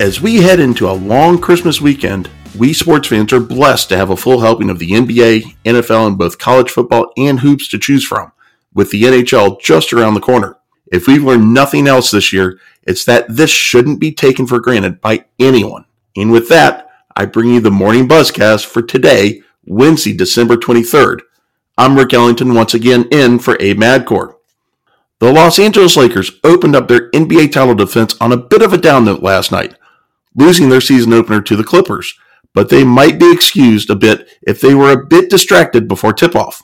As we head into a long Christmas weekend, we sports fans are blessed to have a full helping of the NBA, NFL, and both college football and hoops to choose from, with the NHL just around the corner. If we've learned nothing else this year, it's that this shouldn't be taken for granted by anyone. And with that, I bring you the morning buzzcast for today, Wednesday, December 23rd. I'm Rick Ellington once again in for Abe Madkour. The Los Angeles Lakers opened up their NBA title defense on a bit of a down note last night losing their season opener to the Clippers, but they might be excused a bit if they were a bit distracted before tip off.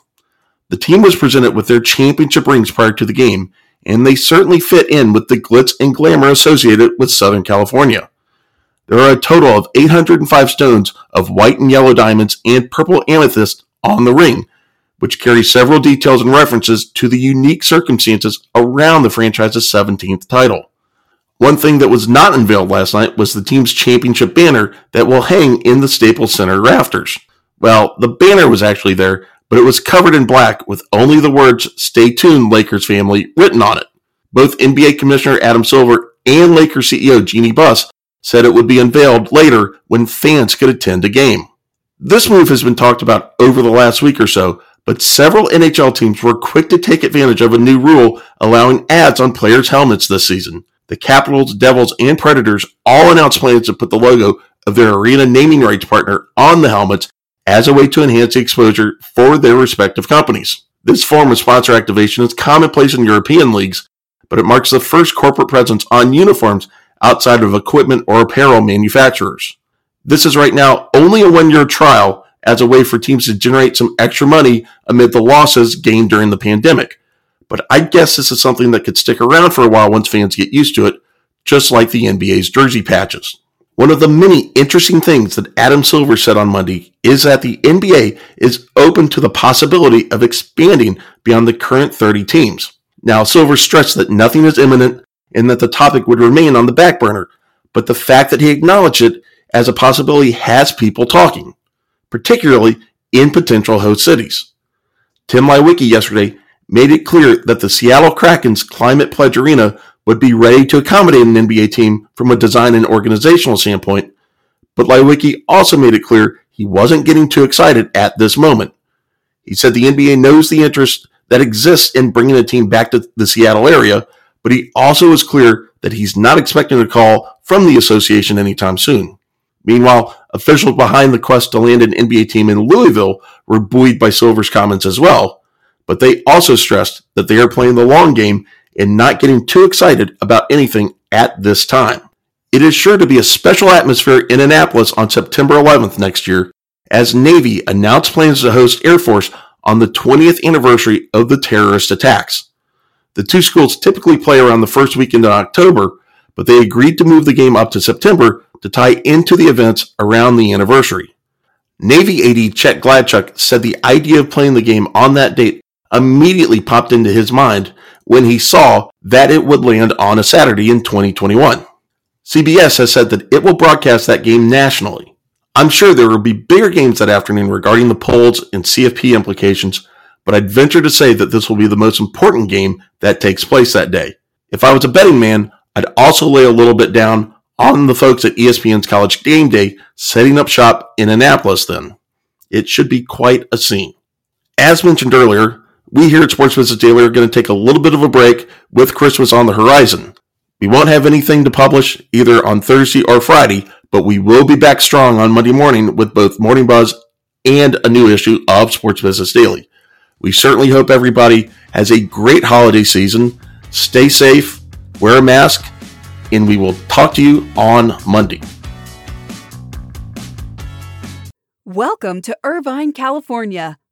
The team was presented with their championship rings prior to the game, and they certainly fit in with the glitz and glamour associated with Southern California. There are a total of 805 stones of white and yellow diamonds and purple amethyst on the ring, which carry several details and references to the unique circumstances around the franchise's 17th title. One thing that was not unveiled last night was the team's championship banner that will hang in the Staples Center rafters. Well, the banner was actually there, but it was covered in black with only the words Stay tuned, Lakers family written on it. Both NBA Commissioner Adam Silver and Lakers CEO Jeanie Buss said it would be unveiled later when fans could attend a game. This move has been talked about over the last week or so, but several NHL teams were quick to take advantage of a new rule allowing ads on players' helmets this season the Capitals, Devils, and Predators all announced plans to put the logo of their arena naming rights partner on the helmets as a way to enhance the exposure for their respective companies. This form of sponsor activation is commonplace in European leagues, but it marks the first corporate presence on uniforms outside of equipment or apparel manufacturers. This is right now only a one year trial as a way for teams to generate some extra money amid the losses gained during the pandemic. But I guess this is something that could stick around for a while once fans get used to it, just like the NBA's jersey patches. One of the many interesting things that Adam Silver said on Monday is that the NBA is open to the possibility of expanding beyond the current 30 teams. Now, Silver stressed that nothing is imminent and that the topic would remain on the back burner, but the fact that he acknowledged it as a possibility has people talking, particularly in potential host cities. Tim Leiweke yesterday made it clear that the Seattle Kraken's Climate Pledge Arena would be ready to accommodate an NBA team from a design and organizational standpoint, but Leiweke also made it clear he wasn't getting too excited at this moment. He said the NBA knows the interest that exists in bringing a team back to the Seattle area, but he also was clear that he's not expecting a call from the association anytime soon. Meanwhile, officials behind the quest to land an NBA team in Louisville were buoyed by Silver's comments as well, but they also stressed that they are playing the long game and not getting too excited about anything at this time. It is sure to be a special atmosphere in Annapolis on September 11th next year as Navy announced plans to host Air Force on the 20th anniversary of the terrorist attacks. The two schools typically play around the first weekend in October, but they agreed to move the game up to September to tie into the events around the anniversary. Navy AD Chet Gladchuk said the idea of playing the game on that date immediately popped into his mind when he saw that it would land on a Saturday in 2021. CBS has said that it will broadcast that game nationally. I'm sure there will be bigger games that afternoon regarding the polls and CFP implications, but I'd venture to say that this will be the most important game that takes place that day. If I was a betting man, I'd also lay a little bit down on the folks at ESPN's College Game Day setting up shop in Annapolis then. It should be quite a scene. As mentioned earlier, we here at Sports Business Daily are going to take a little bit of a break with Christmas on the horizon. We won't have anything to publish either on Thursday or Friday, but we will be back strong on Monday morning with both Morning Buzz and a new issue of Sports Business Daily. We certainly hope everybody has a great holiday season. Stay safe, wear a mask, and we will talk to you on Monday. Welcome to Irvine, California